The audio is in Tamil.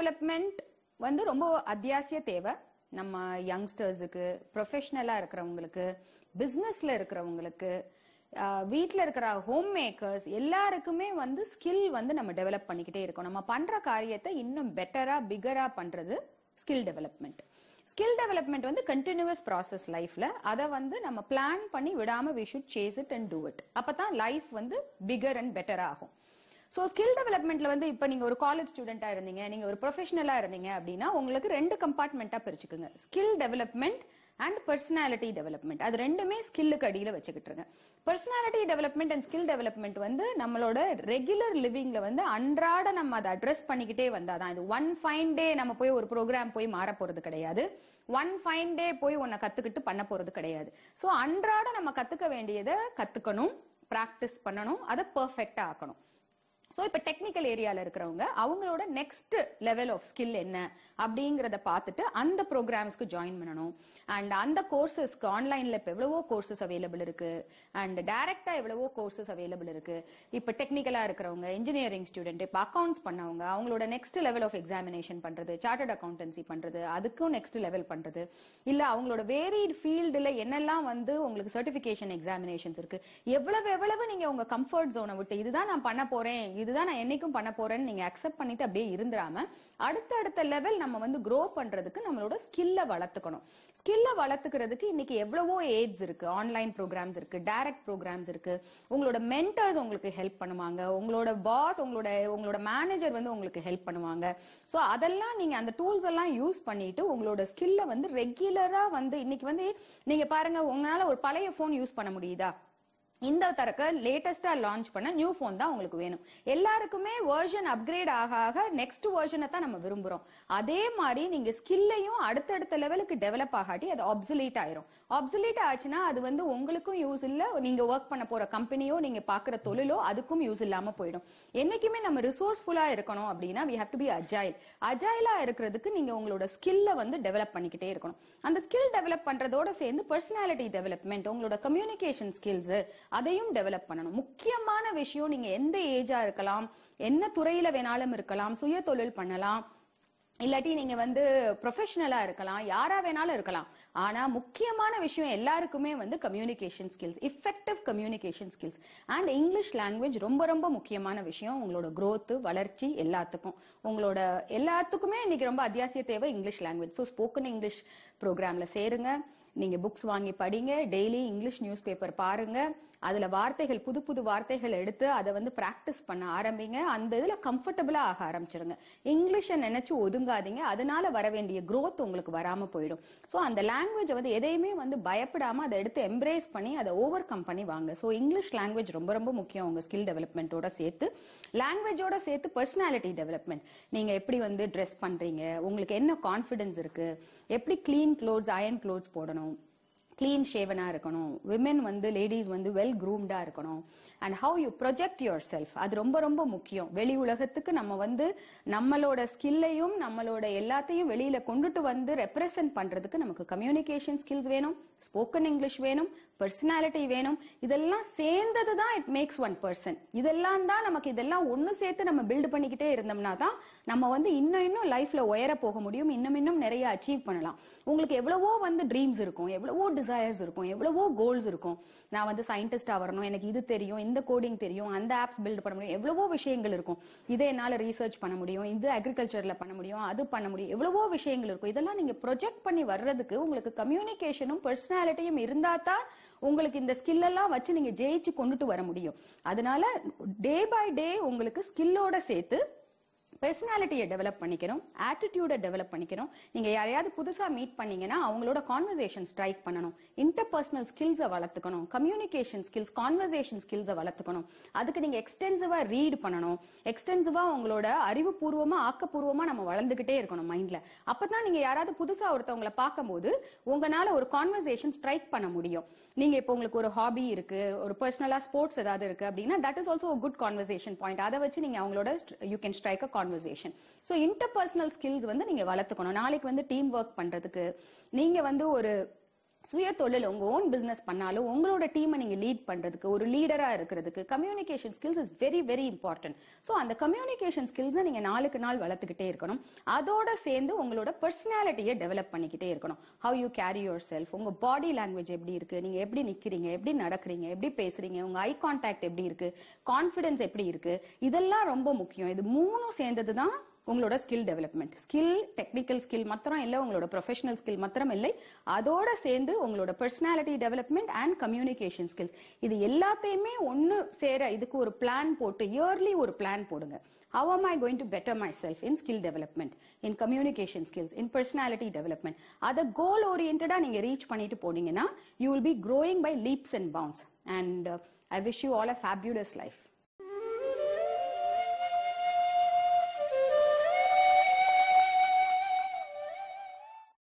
டெவலப்மெண்ட் வந்து ரொம்ப அத்தியாவசிய தேவை. நம்ம யங்ஸ்டர்ஸுக்கு ப்ரொஃபஷ்னலாக இருக்கிறவங்களுக்கு பிஸ்னஸில் இருக்கிறவங்களுக்கு வீட்டில் இருக்கிற ஹோம் மேக்கர்ஸ் எல்லாருக்குமே வந்து ஸ்கில் வந்து நம்ம டெவலப் பண்ணிக்கிட்டே இருக்கோம். நம்ம பண்ற காரியத்தை இன்னும் பெட்டரா பிகரா பண்றது ஸ்கில் டெவலப்மெண்ட் ஸ்கில் டெவலப்மெண்ட் வந்து கண்டினியூஸ் ப்ராசஸ் லைஃப்ல அதை வந்து நம்ம பிளான் பண்ணி விடாம we should chase it and do it அப்பதான் லைஃப் வந்து பிகர் அண்ட் பெட்டர் ஆகும். ஸோ ஸ்கில் டெவலப்மெண்ட்ல வந்து இப்போ நீங்க ஒரு காலேஜ் ஸ்டூடெண்டா இருந்தீங்க நீங்க ஒரு ப்ரொஃபஷனலா இருந்தீங்க அப்படின்னா உங்களுக்கு ரெண்டு கம்பார்ட்மெண்ட்டா பிரிச்சுக்குங்க. Skill development and personality development அது ரெண்டுமே ஸ்கில்லுக்கு அடியில் வச்சுக்கிட்டு இருங்க personality development and skill development வந்து நம்மளோட ரெகுலர் லிவிங்ல வந்து அன்றாட நம்ம அதை அட்ரஸ் பண்ணிக்கிட்டே வந்தாதான் இது ஒன் ஃபைன் டே நம்ம போய் ஒரு ப்ரோக்ராம் போய் மாற போறது கிடையாது. ஒன் ஃபைன் டே போய் உன்னை கத்துக்கிட்டு பண்ண போறது கிடையாது. ஸோ அன்றாட நம்ம கத்துக்க வேண்டியதை கத்துக்கணும் பிராக்டிஸ் பண்ணணும் அதை பர்ஃபெக்டா ஆக்கணும். ஸோ இப்போ டெக்னிக்கல் ஏரியால இருக்கிறவங்க அவங்களோட நெக்ஸ்ட் லெவல் ஆஃப் ஸ்கில் என்ன அப்படிங்கறத பார்த்துட்டு அந்த ப்ரோக்ராம்ஸ்க்கு ஜாயின் பண்ணணும். அண்ட் அந்த கோர்சஸ்க்கு ஆன்லைன்ல இப்போ எவ்வளவோ கோர்சஸ் அவைலபிள் இருக்கு. அண்ட் டைரக்டா எவ்வளவோ கோர்சஸ் அவைலபிள் இருக்கு. இப்போ டெக்னிக்கலா இருக்கிறவங்க இன்ஜினியரிங் ஸ்டூடெண்ட் இப்போ அக்கௌண்ட்ஸ் பண்ணவங்க அவங்களோட நெக்ஸ்ட் லெவல் ஆஃப் எக்ஸாமினேஷன் பண்றது சார்ட்டர்ட் அக்கௌண்டன்சி பண்றது அதுக்கும் நெக்ஸ்ட் லெவல் பண்றது. இல்ல அவங்களோட வேரிட் ஃபீல்டுல என்னெல்லாம் வந்து உங்களுக்கு சர்டிபிகேஷன் எக்ஸாமினேஷன்ஸ் இருக்கு. எவ்வளவு எவ்வளவு நீங்க உங்க கம்ஃபர்ட் ஜோனை விட்டு இதுதான் நான் பண்ண போறேன் இதுதான் நான் என்னைக்கும் பண்ண போறேன்னு நீங்க அக்செப்ட் பண்ணிட்டு அப்படியே இருந்துராம அடுத்த அடுத்த லெவல் நம்ம வந்து க்ரோ பண்றதுக்கு நம்மளோட ஸ்கில்ல வளர்த்துக்கணும். ஸ்கில்ல வளர்த்துக்கிறதுக்கு இன்னைக்கு எவ்வளவோ ஏட்ஸ் இருக்கு ஆன்லைன் ப்ரோக்ராம்ஸ் இருக்கு டைரக்ட் ப்ரோக்ராம்ஸ் இருக்கு. உங்களோட மென்டர்ஸ் உங்களுக்கு ஹெல்ப் பண்ணுவாங்க உங்களோட பாஸ் உங்களோட உங்களோட மேனேஜர் வந்து உங்களுக்கு ஹெல்ப் பண்ணுவாங்க. சோ அதெல்லாம் நீங்க அந்த டூல்ஸ் எல்லாம் யூஸ் பண்ணிட்டு உங்களோட ஸ்கில்ல வந்து ரெகுலரா வந்து இன்னைக்கு வந்து நீங்க பாருங்க உங்களால ஒரு பழைய போன் யூஸ் பண்ண முடியுதா? இந்த தரக்க லேட்டஸ்டா லான்ச் பண்ண நியூ ஃபோன் தான் உங்களுக்கு வேணும். எல்லாருக்குமே வெர்ஷன் அப்கிரேட் ஆக ஆக நெக்ஸ்ட் வெர்ஷனை தான் நம்ம விரும்புறோம். அதே மாதிரி நீங்க ஸ்கில்லையும் அடுத்தடுத்த லெவலுக்கு டெவலப் ஆகாட்டி அது ஆப்சலீட் ஆயிரும். ஆப்சலீட் ஆச்சுன்னா அது வந்து உங்களுக்கும் யூஸ் இல்ல நீங்க ஒர்க் பண்ண போற கம்பெனியோ நீங்க பாக்குற தொழிலோ அதுக்கும் யூஸ் இல்லாம போயிடும். என்னைக்குமே நம்ம ரிசோர்ஸ்ஃபுல்லா இருக்கணும் அப்படின்னா we have to be agile அஜைலா இருக்கிறதுக்கு நீங்க உங்களோட ஸ்கில்ல வந்து டெவலப் பண்ணிக்கிட்டே இருக்கணும். அந்த ஸ்கில் டெவலப் பண்றதோட சேர்ந்து பர்சனாலிட்டி டெவலப்மெண்ட் உங்களோட கம்யூனிகேஷன் ஸ்கில்ஸ் அதையும் டெவலப் பண்ணணும். முக்கியமான விஷயம் நீங்க எந்த ஏஜா இருக்கலாம் என்ன துறையில வேணாலும் இருக்கலாம் சுய தொழில் பண்ணலாம் இல்லாட்டி நீங்க வந்து ப்ரொஃபஷனலா இருக்கலாம் யாரா வேணாலும் இருக்கலாம். ஆனா முக்கியமான விஷயம் எல்லாருக்குமே வந்து communication skills effective communication skills and English language ரொம்ப ரொம்ப முக்கியமான விஷயம். உங்களோட growth வளர்ச்சி எல்லாத்துக்கும். உங்களோட எல்லாத்துக்குமே இன்னைக்கு ரொம்ப அத்தியாவசிய தேவை English language so spoken English ப்ரோக்ராம்ல சேருங்க. நீங்க புக்ஸ் வாங்கி படிங்க. டெய்லி இங்கிலீஷ் நியூஸ் பேப்பர் பாருங்க. அதுல வார்த்தைகள் புது புது வார்த்தைகள் எடுத்து அதை வந்து பிராக்டிஸ் பண்ண ஆரம்பிங்க. அந்த இதுல கம்ஃபர்டபுளா ஆக ஆரம்பிச்சிருங்க இங்கிலீஷை நினைச்சு ஒதுங்காதீங்க. அதனால வர வேண்டிய க்ரோத் உங்களுக்கு வராம போயிடும். சோ அந்த லாங்குவேஜ் வந்து எதையுமே வந்து பயப்படாம அதை எடுத்து எம்ப்ரேஸ் பண்ணி அதை ஓவர் கம் பண்ணி வாங்க. சோ இங்கிலீஷ் லாங்குவேஜ் ரொம்ப ரொம்ப முக்கியம் உங்க ஸ்கில் டெவலப்மெண்ட்டோட சேர்த்து. லாங்குவேஜோட சேர்த்து பர்சனாலிட்டி டெவலப்மெண்ட் நீங்க எப்படி வந்து ட்ரெஸ் பண்றீங்க? உங்களுக்கு என்ன கான்ஃபிடன்ஸ் இருக்கு? எப்படி கிளீன் க்ளோத்ஸ் அயன் க்ளோத்ஸ் போடணும்? கிளீன் ஷேவனா இருக்கணும். விமென் வந்து லேடிஸ் வந்து வெல் க்ரூம்டா இருக்கணும். And how you project yourself அது ரொம்ப ரொம்ப முக்கியம். வெளி உலகத்துக்கு நம்ம வந்து நம்மளோட ஸ்கில்லையும் நம்மளோட எல்லாத்தையும் வெளியில கொண்டுட்டு வந்து ரெப்ரசென்ட் பண்றதுக்கு நமக்கு கம்யூனிகேஷன் ஸ்கில்ஸ் வேணும் ஸ்போக்கன் இங்கிலீஷ் வேணும் பர்சனாலிட்டி வேணும். இதெல்லாம் சேர்ந்தது தான் இட் மேக்ஸ் ஒன் பர்சன் இதெல்லாம் தான் நமக்கு இதெல்லாம் ஒன்று சேர்த்து நம்ம பில்ட் பண்ணிக்கிட்டே இருந்தோம்னா தான் நம்ம வந்து இன்னும் இன்னும் லைஃப்ல உயர போக முடியும். இன்னும் இன்னும் நிறைய அச்சீவ் பண்ணலாம். உங்களுக்கு எவ்வளவோ வந்து ட்ரீம்ஸ் இருக்கும். எவ்வளவோ டிசையர்ஸ் இருக்கும். எவ்வளவோ கோல்ஸ் இருக்கும். நான் வந்து சயின்டிஸ்டா வரணும் எனக்கு இது தெரியும் இந்த கோடிங் தெரியும் அந்த ஆப்ஸ் பில்ட் பண்ண முடியும். எவ்வளவோ விஷயங்கள் இருக்கும். இதை என்னால ரீசர்ச் பண்ண முடியும் இது அக்ரிகல்ச்சர்ல பண்ண முடியும் அது பண்ண முடியும். எவ்வளவோ விஷயங்கள் இருக்கும். இதெல்லாம் நீங்க ப்ரொஜெக்ட் பண்ணி வர்றதுக்கு உங்களுக்கு கம்யூனிகேஷனும் பர்சனாலிட்டியும் இருந்தா தான் உங்களுக்கு இந்த ஸ்கில் எல்லாம் வச்சு நீங்க ஜெயிச்சு கொண்டுட்டு வர முடியும். அதனால டே பை டே உங்களுக்கு ஸ்கில்லோட சேர்த்து பர்சனாலிட்டியை டெவலப் பண்ணிக்கிறோம் ஆட்டிடியூட டெவலப் பண்ணிக்கிறோம். நீங்க யாரையாவது புதுசா மீட் பண்ணீங்கன்னா அவங்களோட கான்வர்சேஷன் ஸ்ட்ரைக் பண்ணணும். இன்டர்பர்சனல் ஸ்கில்ஸை வளர்த்துக்கணும். கம்யூனிகேஷன் ஸ்கில்ஸ் கான்வர்சேஷன் ஸ்கில்ஸை வளர்த்துக்கணும். அதுக்கு நீங்க எக்ஸ்டென்சிவா ரீட் பண்ணணும். எக்ஸ்டென்சிவா உங்களோட அறிவுபூர்வமா ஆக்கப்பூர்வமா நம்ம வளர்ந்துகிட்டே இருக்கணும் மைண்ட்ல அப்பதான் நீங்க யாராவது புதுசா ஒருத்தவங்களை பார்க்கும்போது உங்களால ஒரு கான்வர்சேஷன் ஸ்ட்ரைக் பண்ண முடியும். நீங்க இப்போ உங்களுக்கு ஒரு ஹாபி இருக்கு ஒரு பர்சனலா ஸ்போர்ட்ஸ் ஏதாவது இருக்கு அப்படின்னா that is also good conversation point அதை வச்சு நீங்க அவங்களோட you can strike conversation so interpersonal skills வந்து நீங்க வளர்த்துக்கணும். நாளைக்கு வந்து டீம் ஒர்க் பண்றதுக்கு நீங்க வந்து ஒரு சுய தொழில் உங்க ஓன் பிசினஸ் பண்ணாலும் உங்களோட டீமை நீங்க லீட் பண்றதுக்கு ஒரு லீடரா இருக்கிறதுக்கு communication skills is very very important so அந்த கம்யூனிகேஷன் ஸ்கில்ஸை நீங்க நாளுக்கு நாள் வளர்த்துக்கிட்டே இருக்கணும். அதோட சேர்ந்து உங்களோட பர்சனாலிட்டியை டெவலப் பண்ணிக்கிட்டே இருக்கணும். How you carry yourself உங்க பாடி லாங்குவேஜ் எப்படி இருக்கு நீங்க எப்படி நிக்கிறீங்க எப்படி நடக்கிறீங்க எப்படி பேசுறீங்க உங்க ஐ கான்டாக்ட் எப்படி இருக்கு கான்ஃபிடன்ஸ் எப்படி இருக்கு இதெல்லாம் ரொம்ப முக்கியம். இது மூணும் சேர்ந்தது தான் உங்களோட skill development skill technical skill மாத்திரம் இல்லை உங்களோட ப்ரொஃபஷனல் ஸ்கில் மாத்திரம் இல்லை. அதோட சேர்ந்து உங்களோட personality development and communication skills இது எல்லாத்தையுமே ஒன்று சேர இதுக்கு ஒரு பிளான் போட்டு இயர்லி ஒரு பிளான் போடுங்க. How am I going to better myself in skill development in communication skills in personality development அதை கோல் ஓரியன்டா நீங்க ரீச் பண்ணிட்டு போனீங்கன்னா you will be growing by leaps and bounds and I wish you all a fabulous life